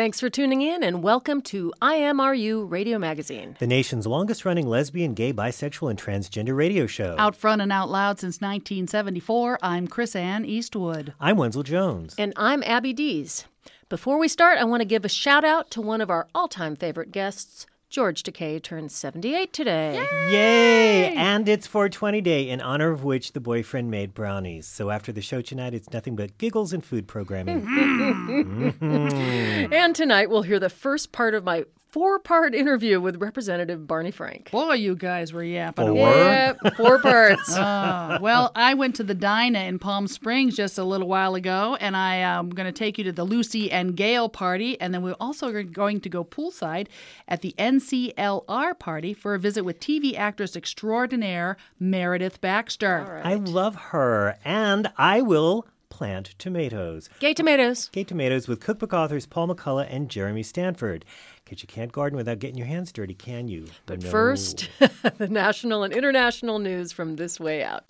Thanks for tuning in and welcome to IMRU Radio Magazine. The nation's longest running lesbian, gay, bisexual, and transgender radio show. Out front and out loud since 1974, I'm Chrisanne Eastwood. I'm Wenzel Jones. And I'm Abby Dees. Before we start, I want to give a shout out to one of our all time favorite guests. George Takei turns 78 today. Yay! And it's 420 Day, in honor of which the boyfriend made brownies. So after the show tonight, it's nothing but giggles and food programming. Mm-hmm. And tonight we'll hear the first part of my four part interview with Representative Barney Frank. Boy, you guys were yapping. Four? Yep, four parts. Uh, well, I went to the Dinah in Palm Springs just a little while ago, and I am going to take you to the Lucy and Gail party, and then we're also going to go poolside at the NCLR party for a visit with TV actress extraordinaire Meredith Baxter. I love her. And I will plant tomatoes. Gay tomatoes. Gay tomatoes with cookbook authors Paul McCullough and Jeremy Stanford. Because you can't garden without getting your hands dirty, can you? But No. first, the national and international news from this way out.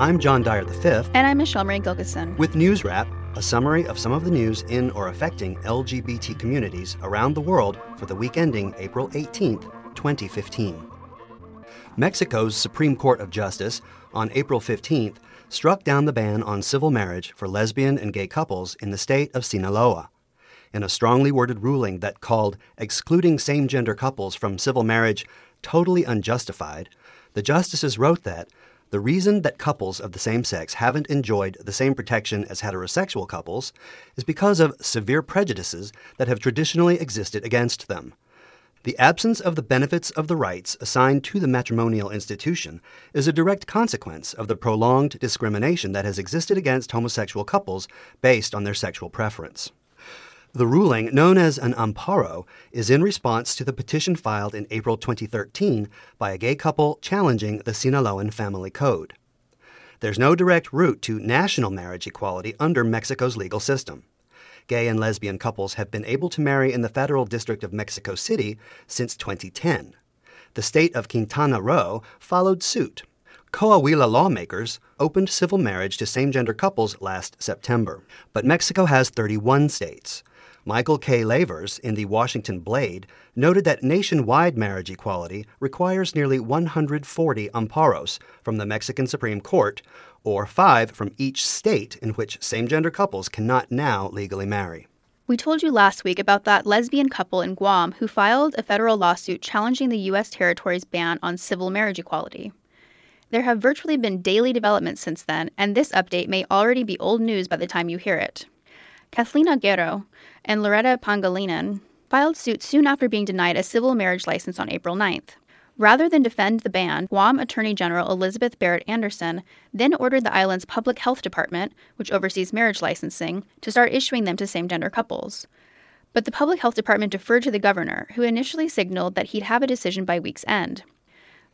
I'm John Dyer V And I'm Michelle Marie Gilkison. with News Wrap, a summary of some of the news in or affecting LGBT communities around the world for the week ending April 18th, 2015. Mexico's Supreme Court of Justice on April 15th struck down the ban on civil marriage for lesbian and gay couples in the state of Sinaloa. In a strongly worded ruling that called excluding same gender couples from civil marriage totally unjustified, the justices wrote that the reason that couples of the same sex haven't enjoyed the same protection as heterosexual couples is because of severe prejudices that have traditionally existed against them. The absence of the benefits of the rights assigned to the matrimonial institution is a direct consequence of the prolonged discrimination that has existed against homosexual couples based on their sexual preference. The ruling, known as an amparo, is in response to the petition filed in April 2013 by a gay couple challenging the Sinaloan Family Code. There's no direct route to national marriage equality under Mexico's legal system. Gay and lesbian couples have been able to marry in the Federal District of Mexico City since 2010. The state of Quintana Roo followed suit. Coahuila lawmakers opened civil marriage to same gender couples last September. But Mexico has 31 states. Michael K. Lavers in the Washington Blade noted that nationwide marriage equality requires nearly 140 amparos from the Mexican Supreme Court, or five from each state in which same gender couples cannot now legally marry. We told you last week about that lesbian couple in Guam who filed a federal lawsuit challenging the U.S. territory's ban on civil marriage equality. There have virtually been daily developments since then, and this update may already be old news by the time you hear it. Kathleen Aguero and Loretta Pangilinan filed suit soon after being denied a civil marriage license on April 9th. Rather than defend the ban, Guam Attorney General Elizabeth Barrett Anderson then ordered the island's public health department, which oversees marriage licensing, to start issuing them to same gender couples. But the public health department deferred to the governor, who initially signaled that he'd have a decision by week's end.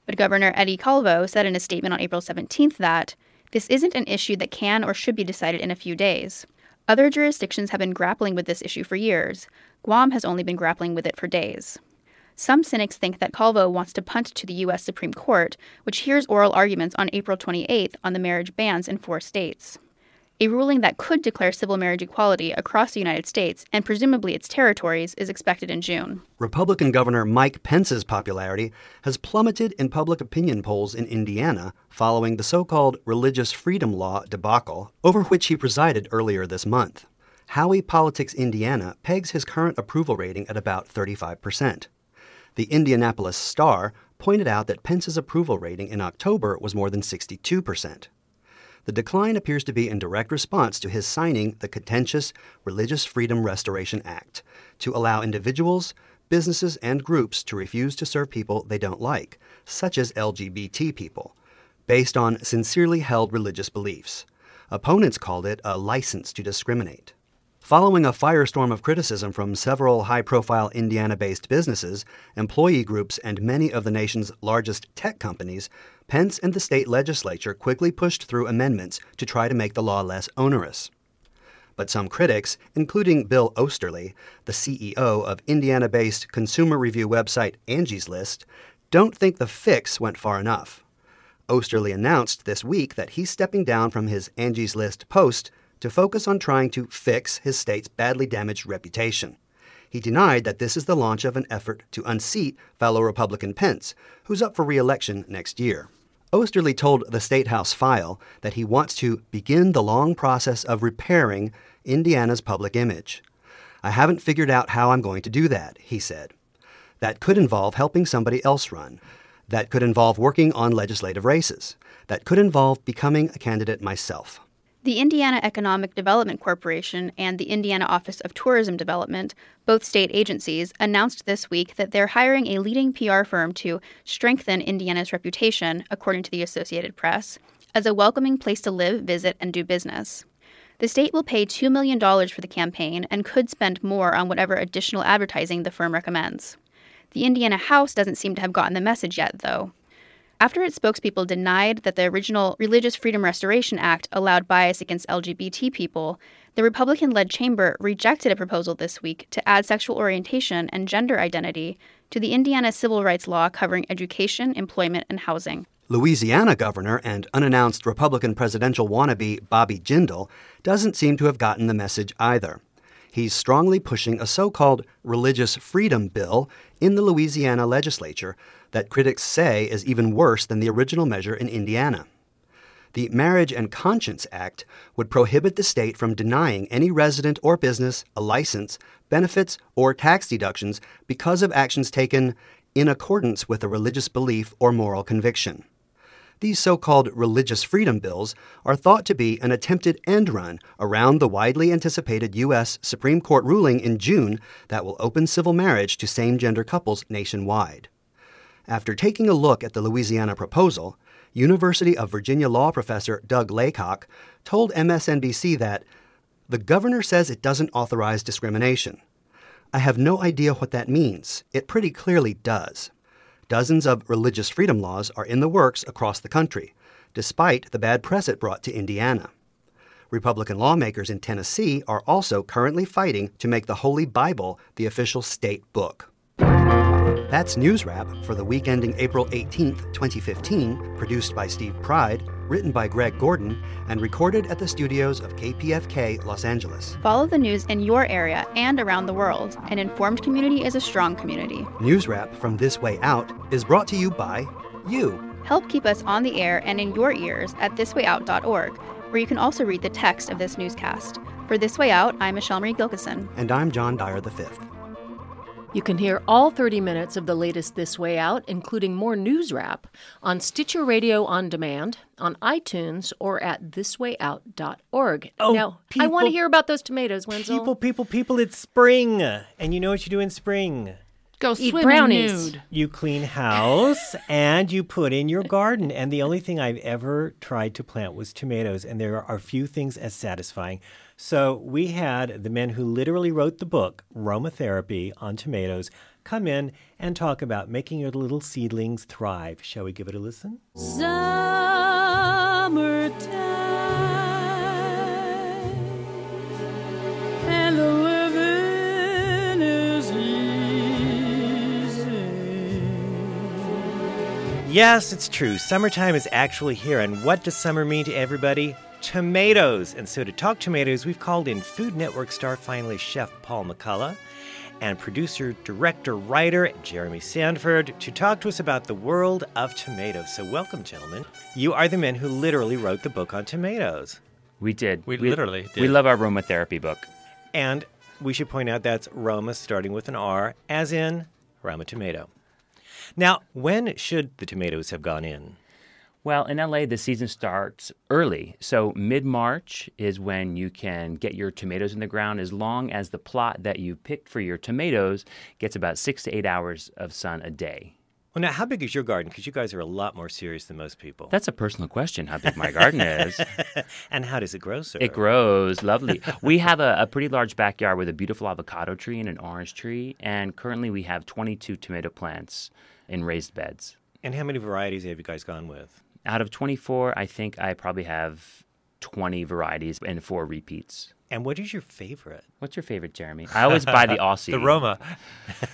But Governor Eddie Calvo said in a statement on April 17th that this isn't an issue that can or should be decided in a few days. Other jurisdictions have been grappling with this issue for years. Guam has only been grappling with it for days. Some cynics think that Calvo wants to punt to the U.S. Supreme Court, which hears oral arguments on April 28th on the marriage bans in four states. A ruling that could declare civil marriage equality across the United States and presumably its territories is expected in June. Republican Governor Mike Pence's popularity has plummeted in public opinion polls in Indiana following the so called religious freedom law debacle over which he presided earlier this month. Howey Politics Indiana pegs his current approval rating at about 35%. The Indianapolis Star pointed out that Pence's approval rating in October was more than 62%. The decline appears to be in direct response to his signing the contentious Religious Freedom Restoration Act to allow individuals, businesses, and groups to refuse to serve people they don't like, such as LGBT people, based on sincerely held religious beliefs. Opponents called it a license to discriminate. Following a firestorm of criticism from several high profile Indiana based businesses, employee groups, and many of the nation's largest tech companies, Pence and the state legislature quickly pushed through amendments to try to make the law less onerous. But some critics, including Bill Oesterle, the CEO of Indiana based consumer review website Angie's List, don't think the fix went far enough. Oesterle announced this week that he's stepping down from his Angie's List post to focus on trying to fix his state's badly damaged reputation. He denied that this is the launch of an effort to unseat fellow Republican Pence, who's up for re election next year. Oesterle told the Statehouse File that he wants to begin the long process of repairing Indiana's public image. I haven't figured out how I'm going to do that, he said. That could involve helping somebody else run. That could involve working on legislative races. That could involve becoming a candidate myself. The Indiana Economic Development Corporation and the Indiana Office of Tourism Development, both state agencies, announced this week that they're hiring a leading PR firm to strengthen Indiana's reputation, according to the Associated Press, as a welcoming place to live, visit, and do business. The state will pay $2 million for the campaign and could spend more on whatever additional advertising the firm recommends. The Indiana House doesn't seem to have gotten the message yet, though. After its spokespeople denied that the original Religious Freedom Restoration Act allowed bias against LGBT people, the Republican led chamber rejected a proposal this week to add sexual orientation and gender identity to the Indiana civil rights law covering education, employment, and housing. Louisiana governor and unannounced Republican presidential wannabe Bobby Jindal doesn't seem to have gotten the message either. He's strongly pushing a so called religious freedom bill in the Louisiana legislature that critics say is even worse than the original measure in Indiana. The Marriage and Conscience Act would prohibit the state from denying any resident or business a license, benefits, or tax deductions because of actions taken in accordance with a religious belief or moral conviction. These so called religious freedom bills are thought to be an attempted end run around the widely anticipated U.S. Supreme Court ruling in June that will open civil marriage to same gender couples nationwide. After taking a look at the Louisiana proposal, University of Virginia law professor Doug Laycock told MSNBC that the governor says it doesn't authorize discrimination. I have no idea what that means. It pretty clearly does. Dozens of religious freedom laws are in the works across the country, despite the bad press it brought to Indiana. Republican lawmakers in Tennessee are also currently fighting to make the Holy Bible the official state book. That's News Wrap for the week ending April 18th, 2015, produced by Steve Pride, written by Greg Gordon, and recorded at the studios of KPFK Los Angeles. Follow the news in your area and around the world. An informed community is a strong community. News Wrap from This Way Out is brought to you by you. Help keep us on the air and in your ears at thiswayout.org, where you can also read the text of this newscast. For This Way Out, I'm Michelle Marie Gilkison. And I'm John Dyer V. You can hear all 30 minutes of the latest This Way Out, including more news wrap, on Stitcher Radio on demand, on iTunes, or at thiswayout.org. Oh, now, I want to hear about those tomatoes, Wenzel. People, people, people, it's spring. And you know what you do in spring? Go Eat swimming brownies. nude. You clean house and you put in your garden. And the only thing I've ever tried to plant was tomatoes, and there are few things as satisfying. So we had the men who literally wrote the book, Aromatherapy on Tomatoes, come in and talk about making your little seedlings thrive. Shall we give it a listen? and the living is easy. Yes, it's true. Summertime is actually here. And what does summer mean to everybody? Tomatoes. And so to talk tomatoes, we've called in Food Network star finalist chef Paul McCullough and producer, director, writer Jeremy Stanford to talk to us about the world of tomatoes. So welcome, gentlemen. You are the men who literally wrote the book on tomatoes. We did. We literally did. We love our aromatherapy book. And we should point out that's Roma starting with an R, as in Roma tomato. Now, when should the tomatoes have gone in? Well, in LA, the season starts early. So mid March is when you can get your tomatoes in the ground as long as the plot that you picked for your tomatoes gets about six to eight hours of sun a day. Well, now, how big is your garden? Because you guys are a lot more serious than most people. That's a personal question, how big my garden is. and how does it grow, sir? It grows lovely. we have a, a pretty large backyard with a beautiful avocado tree and an orange tree. And currently we have 22 tomato plants in raised beds. And how many varieties have you guys gone with? Out of 24, I think I probably have 20 varieties and four repeats. And what is your favorite? What's your favorite, Jeremy? I always buy the Aussie. The Roma.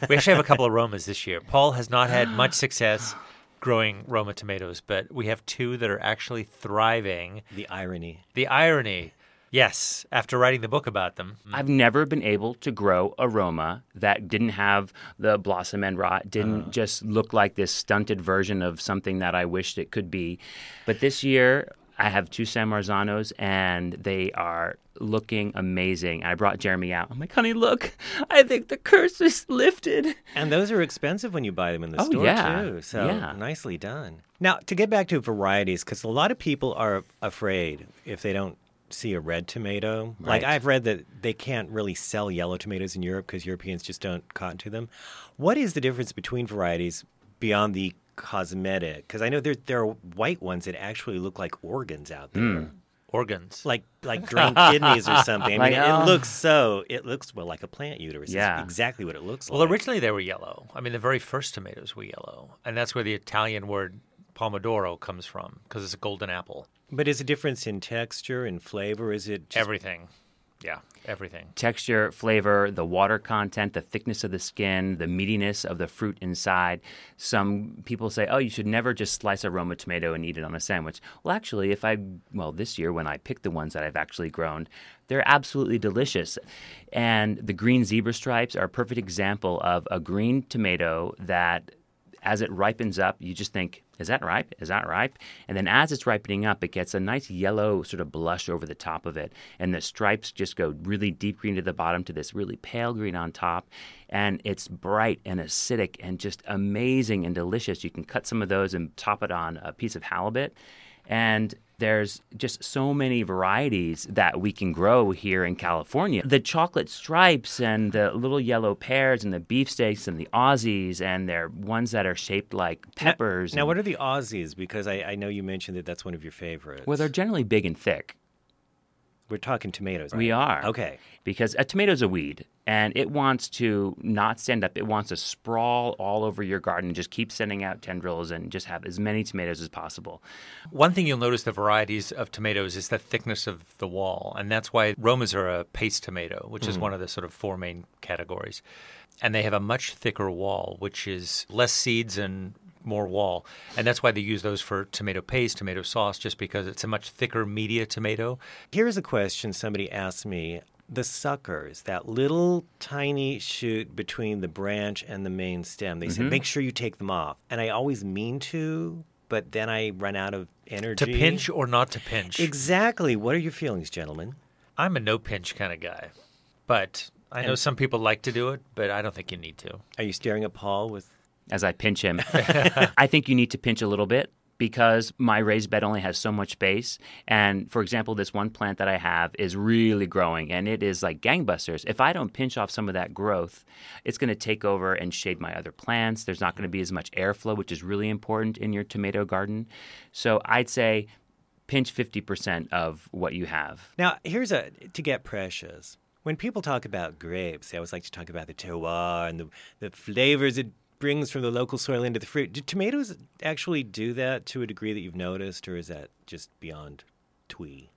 we actually have a couple of Romas this year. Paul has not had much success growing Roma tomatoes, but we have two that are actually thriving. The irony. The irony. Yes, after writing the book about them. Mm-hmm. I've never been able to grow aroma that didn't have the blossom end rot, didn't uh. just look like this stunted version of something that I wished it could be. But this year, I have two San Marzanos and they are looking amazing. I brought Jeremy out. I'm like, honey, look, I think the curse is lifted. And those are expensive when you buy them in the Oh, store, yeah. too. So Yeah. nicely done. Now, to get back to varieties, because a lot of people are afraid if they don't see a red tomato. Like I've read that they can't really sell yellow tomatoes in Europe because Europeans just don't cotton to them. What is the difference between varieties beyond the cosmetic? Because I know there there are white ones that actually look like organs out there. Hmm. Organs. Like like drained kidneys or something. I Like, mean, it, oh. it looks so. It looks well like a plant uterus. It's Yeah. exactly what it looks Well, like. Well, originally they were yellow. I mean, the very first tomatoes were yellow. And that's where the Italian word pomodoro comes from, because it's a golden apple. But is a difference in texture and flavor? Is it just Everything. Yeah, everything. texture, flavor, the water content, the thickness of the skin, the meatiness of the fruit inside. Some people say, oh, you should never just slice a Roma tomato and eat it on a sandwich. Well, actually, if I, well, this year when I picked the ones that I've actually grown, they're absolutely delicious. And the green zebra stripes are a perfect example of a green tomato that as it ripens up, you just think, is that ripe? Is that ripe? And then as it's ripening up, it gets a nice yellow sort of blush over the top of it. And the stripes just go really deep green to the bottom to this really pale green on top. And it's bright and acidic and just amazing and delicious. You can cut some of those and top it on a piece of halibut. And there's just so many varieties that we can grow here in California. The chocolate stripes and the little yellow pears and the beefsteaks and the Aussies and they're ones that are shaped like peppers. Now, and- what are the Aussies? Because I, I know you mentioned that that's one of your favorites. well, they're generally big and thick. We're talking tomatoes. We are. Okay. Because uh, a tomato's a weed and it wants to not stand up. It wants to sprawl all over your garden and just keep sending out tendrils and just have as many tomatoes as possible. One thing you'll notice the varieties of tomatoes is the thickness of the wall, and that's why Romas are a paste tomato, which is mm-hmm. one of the sort of four main categories. And they have a much thicker wall, which is less seeds and more wall. And that's why they use those for tomato paste, tomato sauce, just because it's a much thicker media tomato. Here's a question somebody asked me. The suckers, that little tiny shoot between the branch and the main stem, they Mm-hmm. said, make sure you take them off. And I always mean to, but then I run out of energy. To pinch or not to pinch. Exactly. What are your feelings, gentlemen? I'm a no pinch kind of guy. But I know And- some people like to do it, but I don't think you need to. Are you staring at Paul with as I pinch him. I think you need to pinch a little bit because my raised bed only has so much space. And for example, this one plant that I have is really growing and it is like gangbusters. If I don't pinch off some of that growth, it's going to take over and shade my other plants. There's not going to be as much airflow, which is really important in your tomato garden. So I'd say pinch 50% of what you have. Now, here's a to get precious. When people talk about grapes, they always like to talk about the terroir and the, the flavors it brings from the local soil into the fruit. Do tomatoes actually do that to a degree that you've noticed, or is that just beyond twee?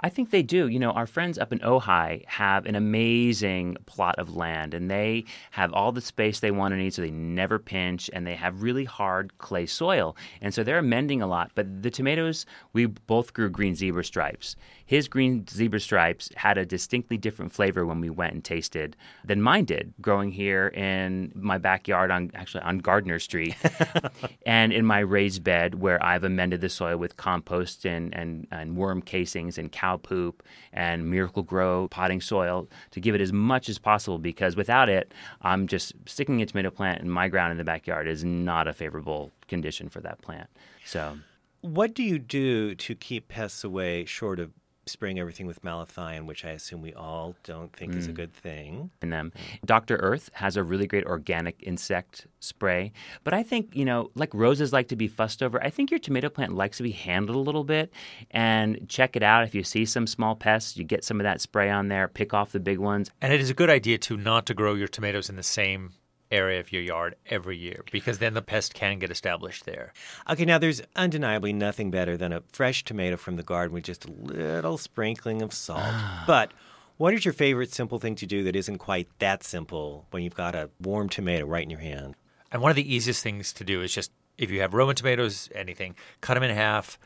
I think they do. You know, our friends up in Ojai have an amazing plot of land, and they have all the space they want to need, so they never pinch, and they have really hard clay soil, and so they're amending a lot. But the tomatoes, we both grew green zebra stripes. His green zebra stripes had a distinctly different flavor when we went and tasted than mine did, growing here in my backyard on actually on Gardner Street, and in my raised bed where I've amended the soil with compost and, and, and worm casings and cow poop and Miracle-Gro potting soil to give it as much as possible because without it, I'm just sticking a tomato plant in my ground in the backyard is not a favorable condition for that plant. So What do you do to keep pests away short of spraying everything with malathion, which I assume we all don't think is a mm. good thing? in them. Dr. Earth has a really great organic insect spray. But I think, you know, like roses like to be fussed over, I think your tomato plant likes to be handled a little bit and check it out. If you see some small pests, you get some of that spray on there, pick off the big ones. And it is a good idea to not to grow your tomatoes in the same area of your yard every year because then the pest can get established there. Okay, now there's undeniably nothing better than a fresh tomato from the garden with just a little sprinkling of salt. Ah. but what is your favorite simple thing to do that isn't quite that simple when you've got a warm tomato right in your hand? And one of the easiest things to do is just if you have Roman tomatoes, anything, cut them in half,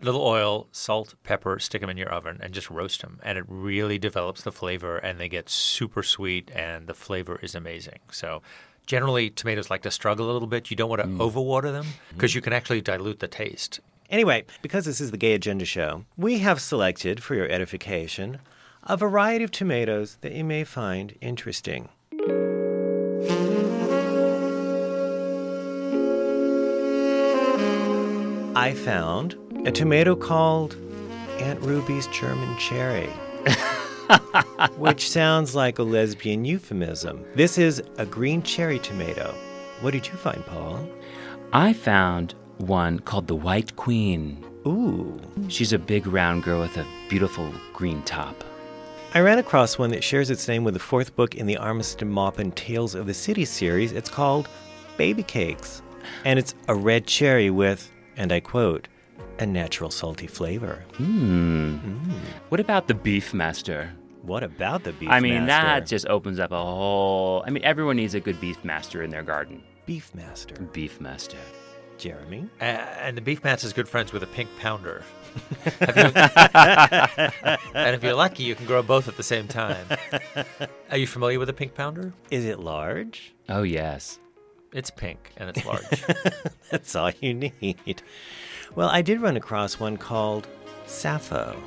little oil, salt, pepper, stick them in your oven, and just roast them. And it really develops the flavor, and they get super sweet, and the flavor is amazing. So. Generally, tomatoes like to struggle a little bit. You don't want to mm. overwater them because you mm. can actually dilute the taste. Anyway, because this is the Gay Agenda Show, we have selected for your edification a variety of tomatoes that you may find interesting. I found a tomato called Aunt Ruby's German Cherry. which sounds like a lesbian euphemism. This is a green cherry tomato. What did you find, Paul? I found one called the White Queen. Ooh. She's a big round girl with a beautiful green top. I ran across one that shares its name with the fourth book in the Armistead Maupin Tales of the City series. It's called Baby Cakes. And it's a red cherry with, and I quote, a natural salty flavor. What about the Beefmaster? What about the beef I mean, that just opens up a whole. I mean, everyone needs a good Beefmaster in their garden. beef master. Beefmaster. Jeremy? Uh, and the beef master is good friends with a pink pounder. You- and if you're lucky, you can grow both at the same time. Are you familiar with a pink pounder? Is it large? Oh, yes. It's pink and it's large. That's all you need. Well, I did run across one called Sappho.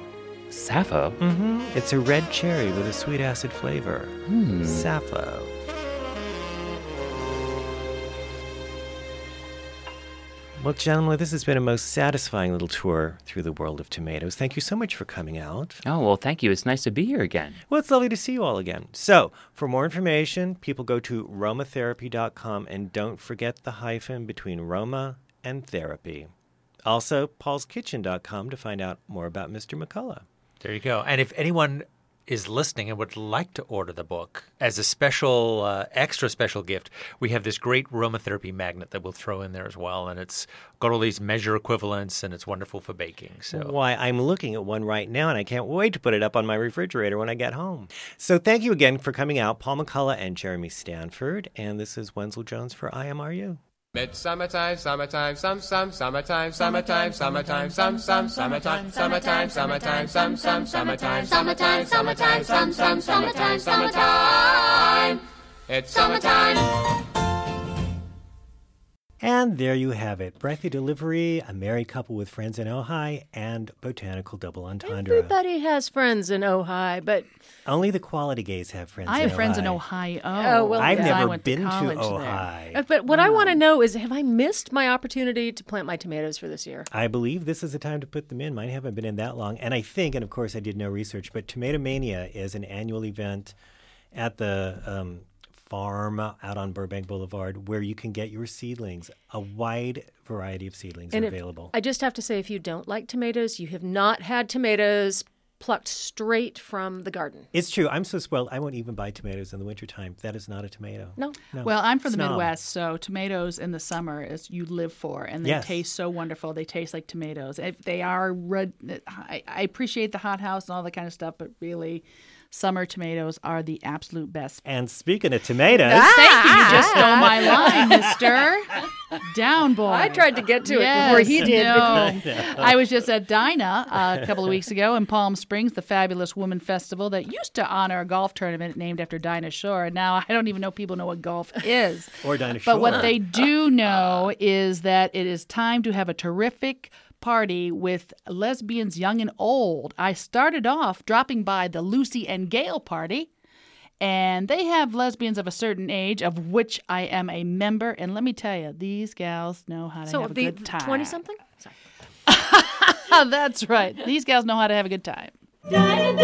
Sappho? Mm-hmm. It's a red cherry with a sweet acid flavor. Sappho. Well, gentlemen, this has been a most satisfying little tour through the world of tomatoes. Thank you so much for coming out. Oh, well, thank you. It's nice to be here again. Well, it's lovely to see you all again. So, for more information, people go to romatherapy.com and don't forget the hyphen between Roma and therapy. Also, paulskitchen.com to find out more about Mr. McCullough. there you go. And if anyone is listening and would like to order the book as a special, uh, extra special gift, we have this great aromatherapy magnet that we'll throw in there as well. And it's got all these measure equivalents and it's wonderful for baking. So. Why, I'm looking at one right now and I can't wait to put it up on my refrigerator when I get home. So, thank you again for coming out, Paul McCullough and Jeremy Stanford. And this is Wenzel Jones for IMRU. It's summertime, summertime, some, some, summertime, summertime, summertime, some, some, summertime, summertime, summertime, some, some, summertime, summertime, summertime, some, some, summertime, summertime. It's summertime. And there you have it Breathy Delivery, a married couple with friends in Ojai, and Botanical Double Entendre. Everybody has friends in Ojai, but Only the quality gays have friends in O'Connor. I in have friends in Ohio. Oh, well, I've because I never went been to college there. Ojai. uh, but what I want to know is have I missed my opportunity to plant my tomatoes for this year? I believe this is the time to put them in. Mine haven't been in that long. And I think, and of course I did no research, but Tomatomania is an annual event at the um, farm out on Burbank Boulevard where you can get your seedlings. A wide variety of seedlings And are if- available. I just have to say, if you don't like tomatoes, you have not had tomatoes plucked straight from the garden. It's true. I'm so spoiled. I won't even buy tomatoes in the wintertime. That is not a tomato. No. No. Well, I'm from the Snob. Midwest, so tomatoes in the summer is you live for, and they Yes. taste so wonderful. They taste like tomatoes. If they are red, I, I appreciate the hothouse and all that kind of stuff, but really, summer tomatoes are the absolute best. And speaking of tomatoes, Thank you. You ah, just ah, stole my ah. line, Mister. Down boy. I tried to get to it before he did. No. I was just at Dinah uh, a couple of weeks ago in Palm Springs, the fabulous woman festival that used to honor a golf tournament named after Dinah Shore. And now I don't even know people know what golf is. or Dinah Shore. But what they do know is that it is time to have a terrific party with lesbians young and old. I started off dropping by the Lucy and Gail party. And they have lesbians of a certain age, of which I am a member. And let me tell you, these gals know how to So have a good time. twenty something. That's right. These gals know how to have a good time. I'm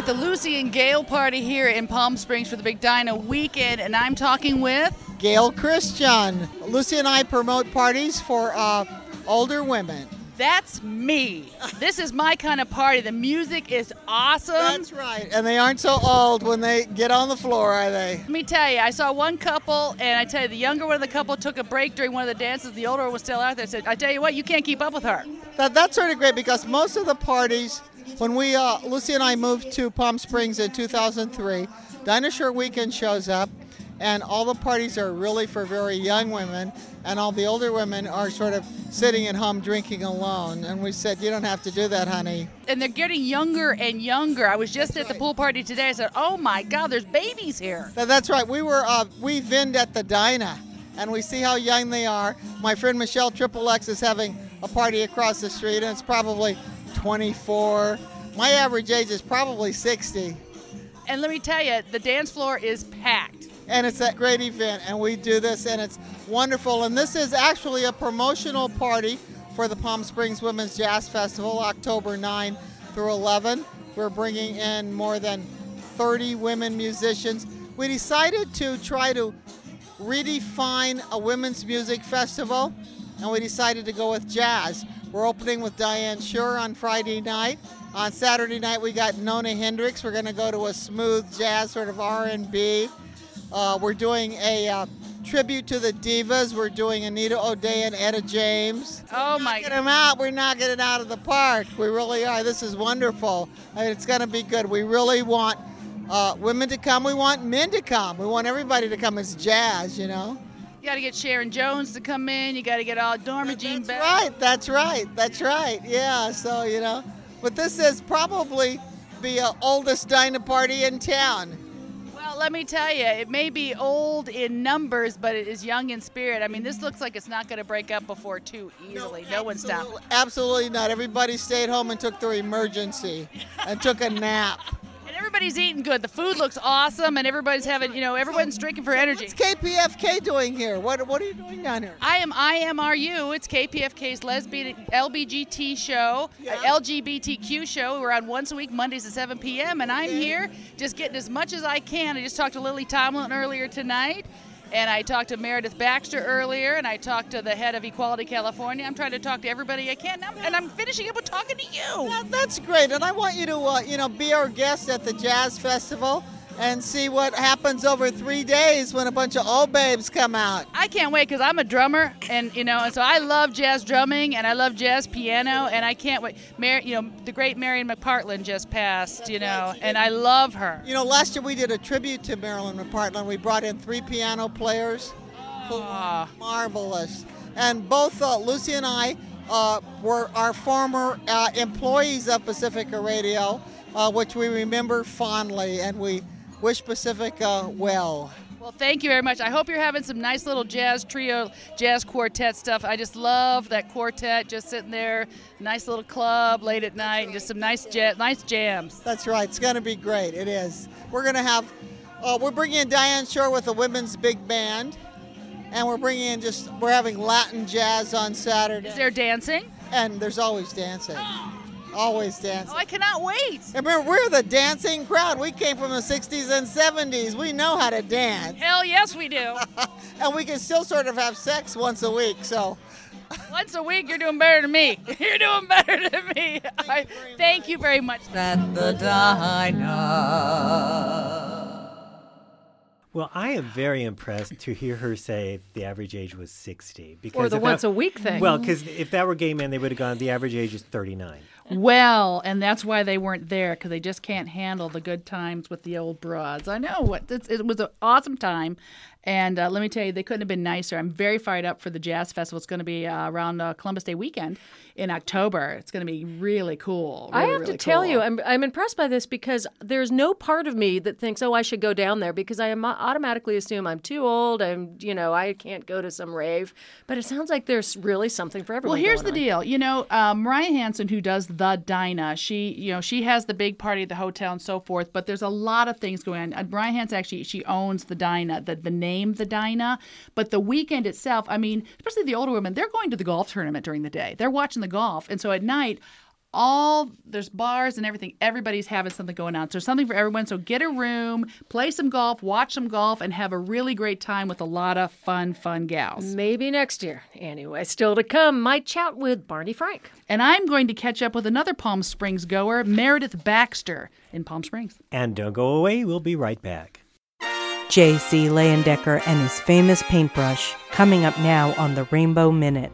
at the Lucy and Gail party here in Palm Springs for the Big Dinah weekend, and I'm talking with. Gail Christian. Lucy and I promote parties for uh, older women. That's me. This is my kind of party. The music is awesome. That's right. And they aren't so old when they get on the floor, are they? Let me tell you, I saw one couple, and I tell you, the younger one of the couple took a break during one of the dances. The older one was still out there. I said, I tell you what, you can't keep up with her. That, that's sort of great because most of the parties, when we, uh, Lucy and I moved to Palm Springs in 2003, Dinah Shore Weekend shows up, and all the parties are really for very young women, and all the older women are sort of sitting at home drinking alone. And we said, You don't have to do that, honey. And they're getting younger and younger. I was just at the pool party today. I said, oh my God, there's babies here. That's right. We were uh, we vinned at the Dinah, and we see how young they are. My friend Michelle Triple X is having a party across the street, and it's probably 24. My average age is probably 60, And let me tell you, the dance floor is packed. and it's that great event. And we do this, and it's wonderful. And this is actually a promotional party for the Palm Springs Women's Jazz Festival, October 9 through 11. We're bringing in more than 30 women musicians. We decided to try to redefine a women's music festival, and we decided to go with jazz. We're opening with Diane Schuur on Friday night. On Saturday night, we got Nona Hendryx. We're going to go to a smooth jazz, sort of R&B. Uh, we're doing a uh, tribute to the divas. We're doing Anita O'Day and Etta James. Oh my Get them out. We're knocking it out of the park. We really are. This is wonderful. I mean, it's going to be good. We really want uh, women to come. We want men to come. We want everybody to come. It's jazz, you know. You got to get Sharon Jones to come in. You got to get all Norma Jean That's Bell. right. That's right. That's right. Yeah. So you know, but this is probably the uh, oldest Dinah party in town. Well, let me tell you, it may be old in numbers, but it is young in spirit. I mean, this looks like it's not going to break up before too easily. No, one's stopped. Absolutely not. Everybody stayed home and took their emergency and took a nap. And everybody's eating good. The food looks awesome, and everybody's having, you know, everyone's drinking for energy. What's KPFK doing here? What What are you doing down here? I am IMRU. It's KPFK's lesbian LBGT show, uh, LGBTQ show. We're on once a week, Mondays at 7 p.m. And I'm here just getting as much as I can. I just talked to Lily Tomlin earlier tonight. And I talked to Meredith Baxter earlier, and I talked to the head of Equality California. I'm trying to talk to everybody I can, now, and I'm finishing up with talking to you. That- that's great, and I want you to, uh, you know, be our guest at the Jazz Festival and see what happens over three days when a bunch of old babes come out. I can't wait because I'm a drummer, and you know, and so I love jazz drumming and I love jazz piano, and I can't wait. Mar- you know, the great Marian McPartland just passed, you know, and I love her. You know, last year we did a tribute to Marilyn McPartland. We brought in three piano players who were marvelous. And both uh, Lucy and I uh, were our former uh, employees of Pacifica Radio, uh, which we remember fondly, and we wish Pacifica well. Well, thank you very much. I hope you're having some nice little jazz trio, jazz quartet stuff. I just love that quartet, just sitting there, nice little club late at night, and just some nice jazz, nice jams. That's right. It's going to be great. It is. We're going to have, uh, we're bringing in Diane Schuur with a women's big band, and we're bringing in just, we're having Latin jazz on Saturday. Is there dancing? And there's always dancing. Always dancing. Oh, I cannot wait. And remember, we're the dancing crowd. We came from the 60s and 70s. We know how to dance. Hell yes, we do. and we can still sort of have sex once a week. So Once a week, you're doing better than me. You're doing better than me. I, thank you very much. At the diner. Well, I am very impressed to hear her say the average age was 60. Because Or the once that- a week thing. Well, because if that were gay men, they would have gone, the average age is 39. Well, and that's why they weren't there because they just can't handle the good times with the old broads. I know what it was an awesome time, and uh, let me tell you, they couldn't have been nicer. I'm very fired up for the jazz festival. It's going to be uh, around uh, Columbus Day weekend in October. It's going to be really cool. I really, have to tell cool. you, I'm, I'm impressed by this because there's no part of me that thinks, oh, I should go down there because I am automatically assume I'm too old. I'm, you know, I can't go to some rave. But it sounds like there's really something for everyone. Well, here's the on. deal. You know, uh, Mariah Hanson, who does the Dinah, she, you know, she has the big party at the hotel and so forth. But there's a lot of things going on. Uh, Mariah Hanson actually she owns the Dinah, the the name the Dinah. But the weekend itself, I mean, especially the older women, they're going to the golf tournament during the day. They're watching the golf, and so at night. All there's bars and everything. Everybody's having something going on. So there's something for everyone. So get a room, play some golf, watch some golf, and have a really great time with a lot of fun, fun gals. Maybe next year. Anyway, still to come, my chat with Barney Frank. And I'm going to catch up with another Palm Springs goer, Meredith Baxter, in Palm Springs. And don't go away, we'll be right back. J.C. Leyendecker and his famous paintbrush, coming up now on the Rainbow Minute.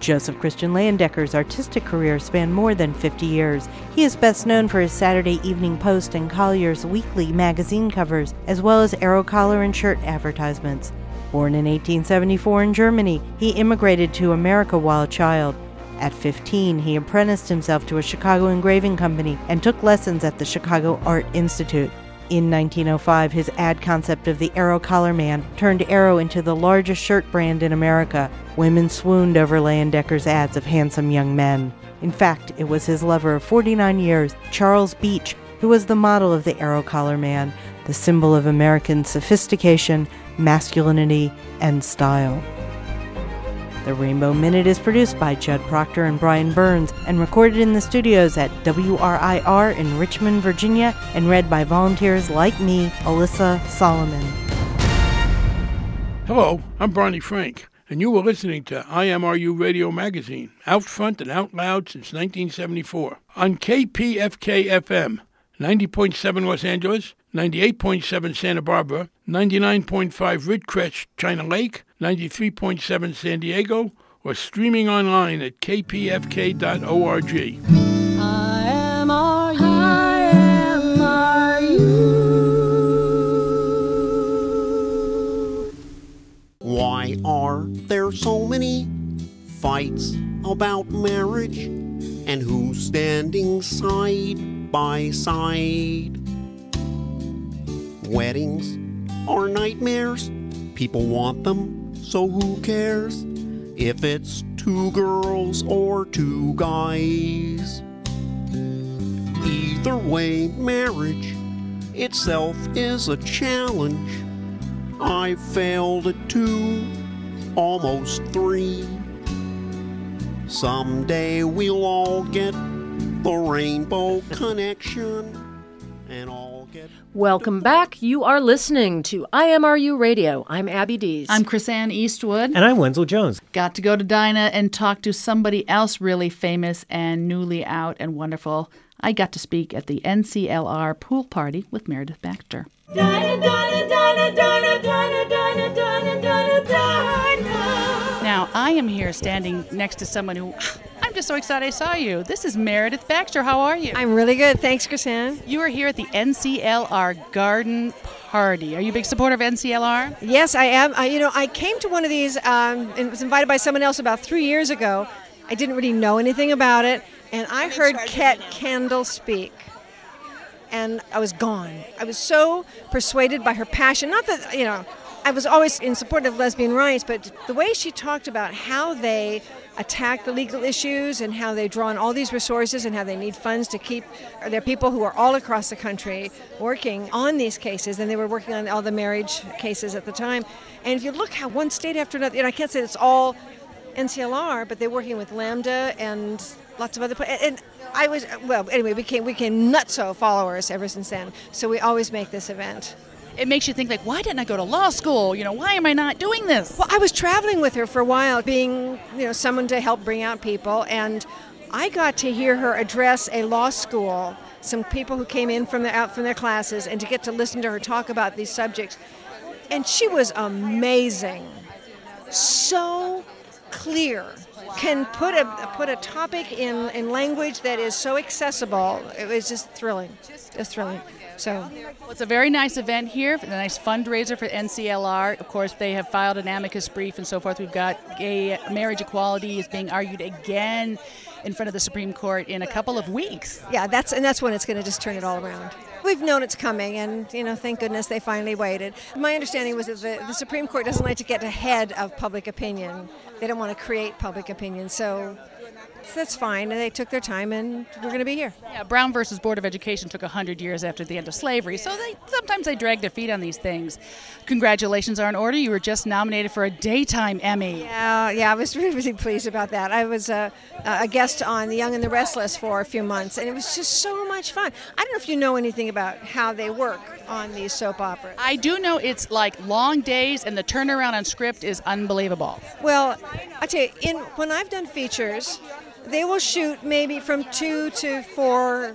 Joseph Christian Leyendecker's artistic career spanned more than 50 years. He is best known for his Saturday Evening Post and Collier's weekly magazine covers, as well as arrow collar and shirt advertisements. Born in 1874 in Germany, he immigrated to America while a child. At 15, he apprenticed himself to a Chicago engraving company and took lessons at the Chicago Art Institute. In 1905, his ad concept of the Arrow Collar Man turned Arrow into the largest shirt brand in America. Women swooned over Leyendecker's ads of handsome young men. In fact, it was his lover of 49 years, Charles Beach, who was the model of the Arrow Collar Man, the symbol of American sophistication, masculinity, and style. The Rainbow Minute is produced by Judd Proctor and Brian Burns and recorded in the studios at WRIR in Richmond, Virginia, and read by volunteers like me, Alyssa Solomon. Hello, I'm Barney Frank, and you were listening to IMRU Radio Magazine, out front and out loud since 1974, on KPFK FM, 90.7 Los Angeles, 98.7 Santa Barbara, 99.5 Ridgecrest, China Lake, 93.7 San Diego, or streaming online at kpfk.org. Why are there so many fights about marriage? And who's standing side by side? Weddings are nightmares. People want them, so who cares if it's two girls or two guys? Either way, marriage itself is a challenge. I failed at two, almost three. Someday we'll all get the rainbow connection and all get. Welcome back. You are listening to IMRU Radio. I'm Abby Dees. I'm Chrisanne Eastwood. And I'm Wenzel Jones. Got to go to Dinah and talk to somebody else really famous and newly out and wonderful. I got to speak at the NCLR pool party with Meredith Baxter. Now, I am here standing next to someone who I'm just so excited I saw you. This is Meredith Baxter. How are you? I'm really good. Thanks, Chrisanne. You are here at the NCLR Garden Party. Are you a big supporter of NCLR? Yes, I am. I, you know, I came to one of these um, and was invited by someone else about three years ago. I didn't really know anything about it, and I heard Kate Kendell speak. And I was gone. I was so persuaded by her passion. Not that, you know, I was always in support of lesbian rights, but the way she talked about how they attack the legal issues and how they draw on all these resources and how they need funds to keep there are people who are all across the country working on these cases and they were working on all the marriage cases at the time. And if you look how one state after another know i can't say it's all nclr but they're working with lambda and lots of other and i was well anyway we became we nutso followers ever since then. So we always make this event it makes you think like, why didn't I go to law school? You know, why am I not doing this? Well, I was traveling with her for a while, being you know someone to help bring out people, and I got to hear her address a law school, some people who came in from the, out from their classes, and to get to listen to her talk about these subjects, and she was amazing, so clear, can put a put a topic in in language that is so accessible. It was just thrilling, just thrilling. So Well, it's a very nice event here, a nice fundraiser for NCLR. Of course, they have filed an amicus brief and so forth. We've got gay marriage equality is being argued again in front of the Supreme Court in a couple of weeks. Yeah, that's and that's when it's going to just turn it all around. We've known it's coming, and you know, thank goodness they finally waited. My understanding was that the, the Supreme Court doesn't like to get ahead of public opinion. They don't want to create public opinion, so that's fine. And they took their time, and we're going to be here. Yeah, Brown versus Board of Education took 100 years after the end of slavery, so they sometimes they drag their feet on these things. Congratulations are in order. You were just nominated for a daytime Emmy. Yeah, yeah, I was really, really pleased about that. I was uh, a guest on The Young and the Restless for a few months, and it was just so much fun. I don't know if you know anything about how they work on these soap operas. I do know it's like long days, and the turnaround on script is unbelievable. Well, I tell you, in when I've done features, they will shoot maybe from two to four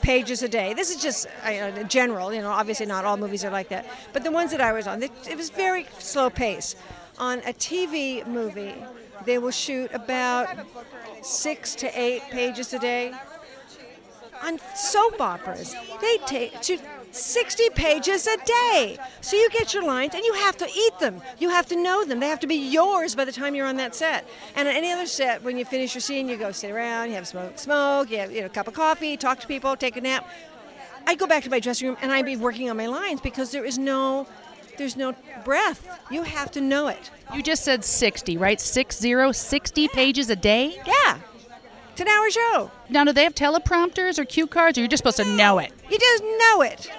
pages a day. This is just uh, general, you know. Obviously, not all movies are like that, but the ones that I was on, it, was very slow pace. On a TV movie, they will shoot about six to eight pages a day. On soap operas, they take shoot 60 pages a day. So you get your lines and you have to eat them. You have to know them. They have to be yours by the time you're on that set. And on any other set, when you finish your scene, you go sit around, you have smoke, smoke, you have you know, a cup of coffee, talk to people, take a nap. I'd go back to my dressing room and I'd be working on my lines because there is no there's no breath. You have to know it. You just said 60, right? Six zero, 60 pages a day? Yeah. It's an hour show. Now, do they have teleprompters or cue cards, or you're just supposed to know it? You just know it.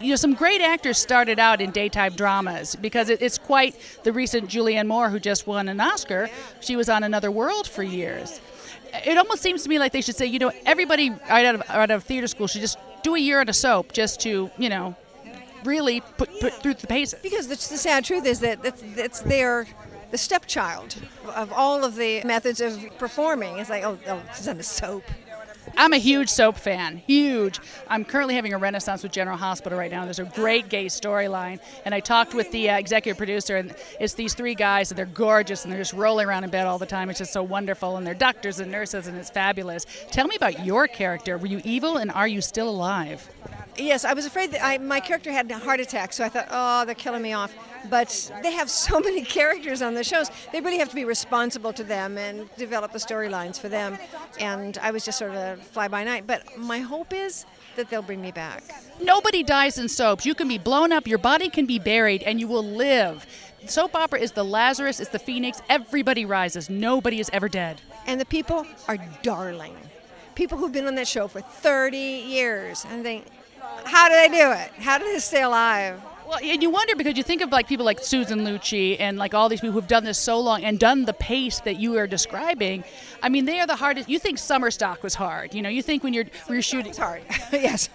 You know, some great actors started out in daytime dramas because it, it's quite the recent Julianne Moore, who just won an Oscar. She was on Another World for years. It almost seems to me like they should say, you know, everybody right out of, right out of theater school should just do a year on a soap just to, you know, really put, put through the paces. Because the, the sad truth is that it's, it's their the stepchild of all of the methods of performing. It's like, oh, oh she's on a soap. I'm a huge soap fan, huge. I'm currently having a renaissance with General Hospital right now. There's a great gay storyline, and I talked with the uh, executive producer, and it's these three guys, and they're gorgeous, and they're just rolling around in bed all the time. It's just so wonderful, and they're doctors and nurses, and it's fabulous. Tell me about your character. Were you evil, and are you still alive? Yes, I was afraid that I, my character had a heart attack, so I thought, oh, they're killing me off. But they have so many characters on the shows, they really have to be responsible to them and develop the storylines for them. And I was just sort of a fly by night. But my hope is that they'll bring me back. Nobody dies in soaps. You can be blown up, your body can be buried, and you will live. Soap opera is the Lazarus, it's the Phoenix. Everybody rises. Nobody is ever dead. And the people are darling. People who've been on that show for 30 years and think, how do they do it? How do they stay alive? Well, and you wonder because you think of like people like Susan Lucci and like all these people who've done this so long and done the pace that you are describing. I mean, they are the hardest. You think summer stock was hard, you know? You think when you're when you're shooting, it's hard. yes.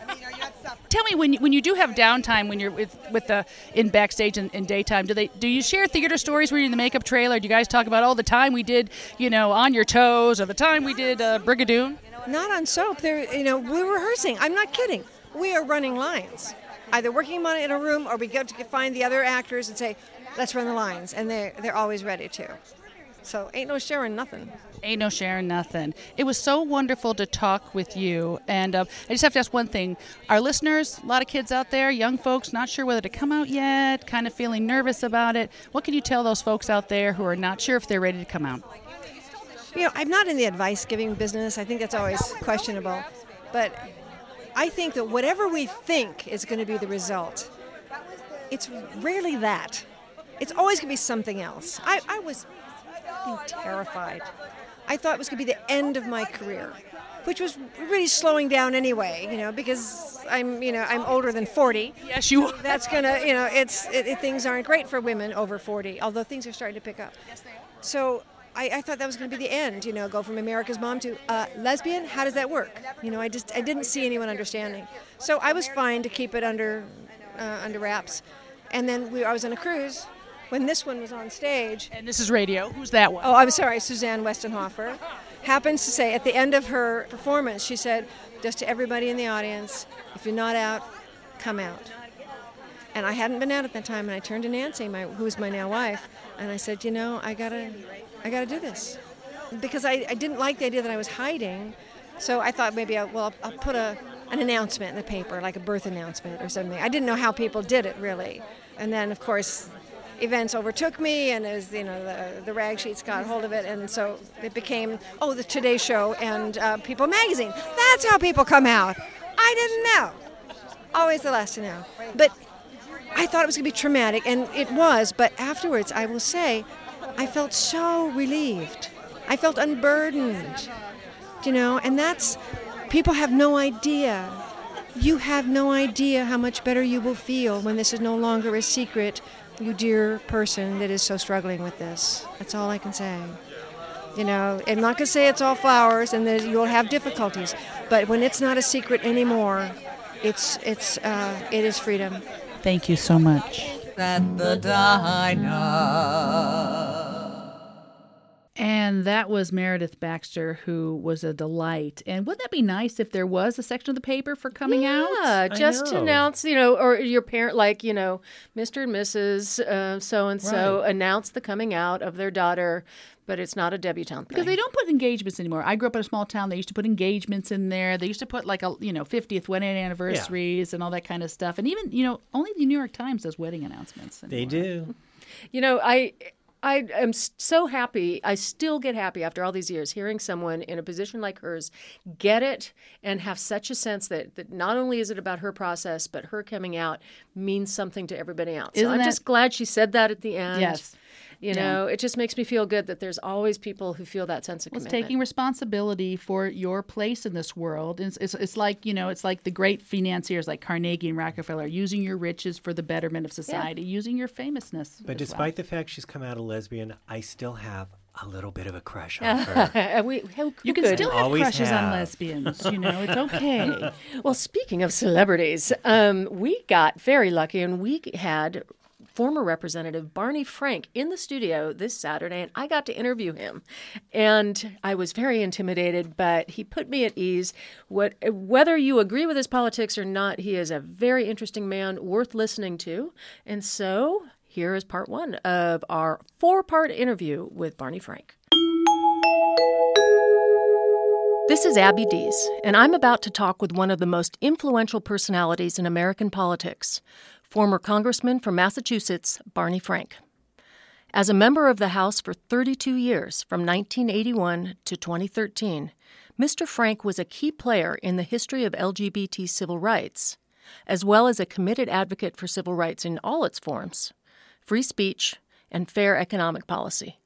Tell me when you, when you do have downtime when you're with with the in backstage in, in daytime. Do they do you share theater stories where you're in the makeup trailer? Do you guys talk about all the time we did, you know, on your toes, or the time we did uh, Brigadoon? Not on soap. There, you know, we're rehearsing. I'm not kidding. We are running lines either working on it in a room or we go to find the other actors and say, let's run the lines. And they're, they're always ready to. So ain't no sharing nothing. Ain't no sharing nothing. It was so wonderful to talk with you. And uh, I just have to ask one thing. Our listeners, a lot of kids out there, young folks, not sure whether to come out yet, kind of feeling nervous about it. What can you tell those folks out there who are not sure if they're ready to come out? You know, I'm not in the advice giving business. I think that's always questionable. But I think that whatever we think is going to be the result, it's rarely that. It's always going to be something else. I, I was terrified. I thought it was going to be the end of my career, which was really slowing down anyway. You know, because I'm, you know, I'm older than 40. Yes, you. Are. That's gonna, you know, it's it, it, things aren't great for women over 40. Although things are starting to pick up. Yes, they. So I, I, thought that was going to be the end, you know, go from America's Mom to uh, lesbian. How does that work? You know, I just I didn't see anyone understanding. So I was fine to keep it under uh, under wraps. And then we, I was on a cruise when this one was on stage. And this is radio. Who's that one? Oh, I'm sorry, Suzanne Westenhoefer. Happens to say at the end of her performance, she said, just to everybody in the audience, if you're not out, come out. And I hadn't been out at that time, and I turned to Nancy, my, who's my now wife, and I said, you know, I gotta, I gotta do this, because I, I didn't like the idea that I was hiding. So I thought maybe I, well, I'll, I'll put a, an announcement in the paper, like a birth announcement or something. I didn't know how people did it really, and then of course, events overtook me, and as you know, the, the rag sheets got hold of it, and so it became oh, the Today Show and uh, People Magazine. That's how people come out. I didn't know. Always the last to know, but I thought it was going to be traumatic, and it was. But afterwards, I will say, I felt so relieved. I felt unburdened, you know, and that's people have no idea. You have no idea how much better you will feel when this is no longer a secret, you dear person that is so struggling with this. That's all I can say. You know, I'm not going to say it's all flowers and that you'll have difficulties, but when it's not a secret anymore, it's it's uh, it is freedom. Thank you so much. At the diner. And that was Meredith Baxter, who was a delight. And wouldn't that be nice if there was a section of the paper for coming out? Yeah, just to announce, you know, or your parent, like, you know, Mr. and Mrs. Uh, so and so Right. announce the coming out of their daughter, but it's not a debutante Because thing. they don't put engagements anymore. I grew up in a small town. They used to put engagements in there. They used to put like a you know 50th wedding anniversaries and all that kind of stuff. And even you know only the New York Times does wedding announcements. They do. You know, I I am so happy. I still get happy after all these years hearing someone in a position like hers get it and have such a sense that, that not only is it about her process, but her coming out means something to everybody else. Isn't I'm that- just glad she said that at the end. Yes. You Yeah. know, it just makes me feel good that there's always people who feel that sense of Well, it's commitment. taking responsibility for your place in this world. It's, it's, it's like you know, it's like the great financiers like Carnegie and Rockefeller using your riches for the betterment of society, using your famousness. But as despite the fact she's come out a lesbian, I still have a little bit of a crush on her. we, who, You can could? still have Always crushes on lesbians. You know, it's okay. well, speaking of celebrities, um, we got very lucky and we had former representative Barney Frank in the studio this Saturday, and I got to interview him. And I was very intimidated, but he put me at ease. What, whether you agree with his politics or not, he is a very interesting man worth listening to. And so here is part one of our four part interview with Barney Frank. This is Abby Dees, and I'm about to talk with one of the most influential personalities in American politics, former Congressman from Massachusetts, Barney Frank. As a member of the House for 32 years, from 1981 to 2013, Mr. Frank was a key player in the history of LGBT civil rights, as well as a committed advocate for civil rights in all its forms free speech and fair economic policy.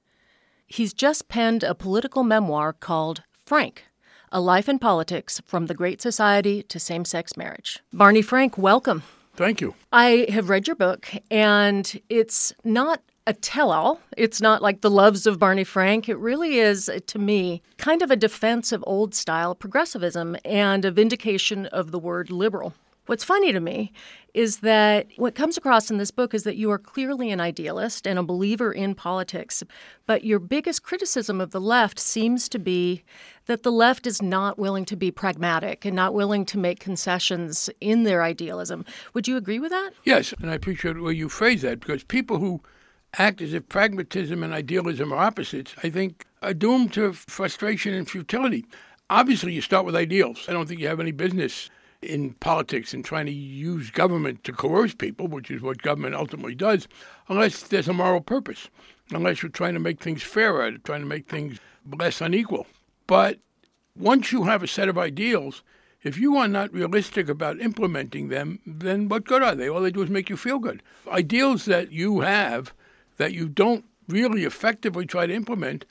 He's just penned a political memoir called Frank A Life in Politics from the Great Society to Same Sex Marriage. Barney Frank, welcome. Thank you. I have read your book, and it's not a tell all. It's not like the loves of Barney Frank. It really is, to me, kind of a defense of old style progressivism and a vindication of the word liberal. What's funny to me is that what comes across in this book is that you are clearly an idealist and a believer in politics, but your biggest criticism of the left seems to be that the left is not willing to be pragmatic and not willing to make concessions in their idealism. Would you agree with that? Yes, and I appreciate the way you phrase that because people who act as if pragmatism and idealism are opposites, I think, are doomed to frustration and futility. Obviously, you start with ideals. I don't think you have any business in politics and trying to use government to coerce people, which is what government ultimately does, unless there's a moral purpose, unless you're trying to make things fairer, trying to make things less unequal. But once you have a set of ideals, if you are not realistic about implementing them, then what good are they? All they do is make you feel good. Ideals that you have that you don't really effectively try to implement,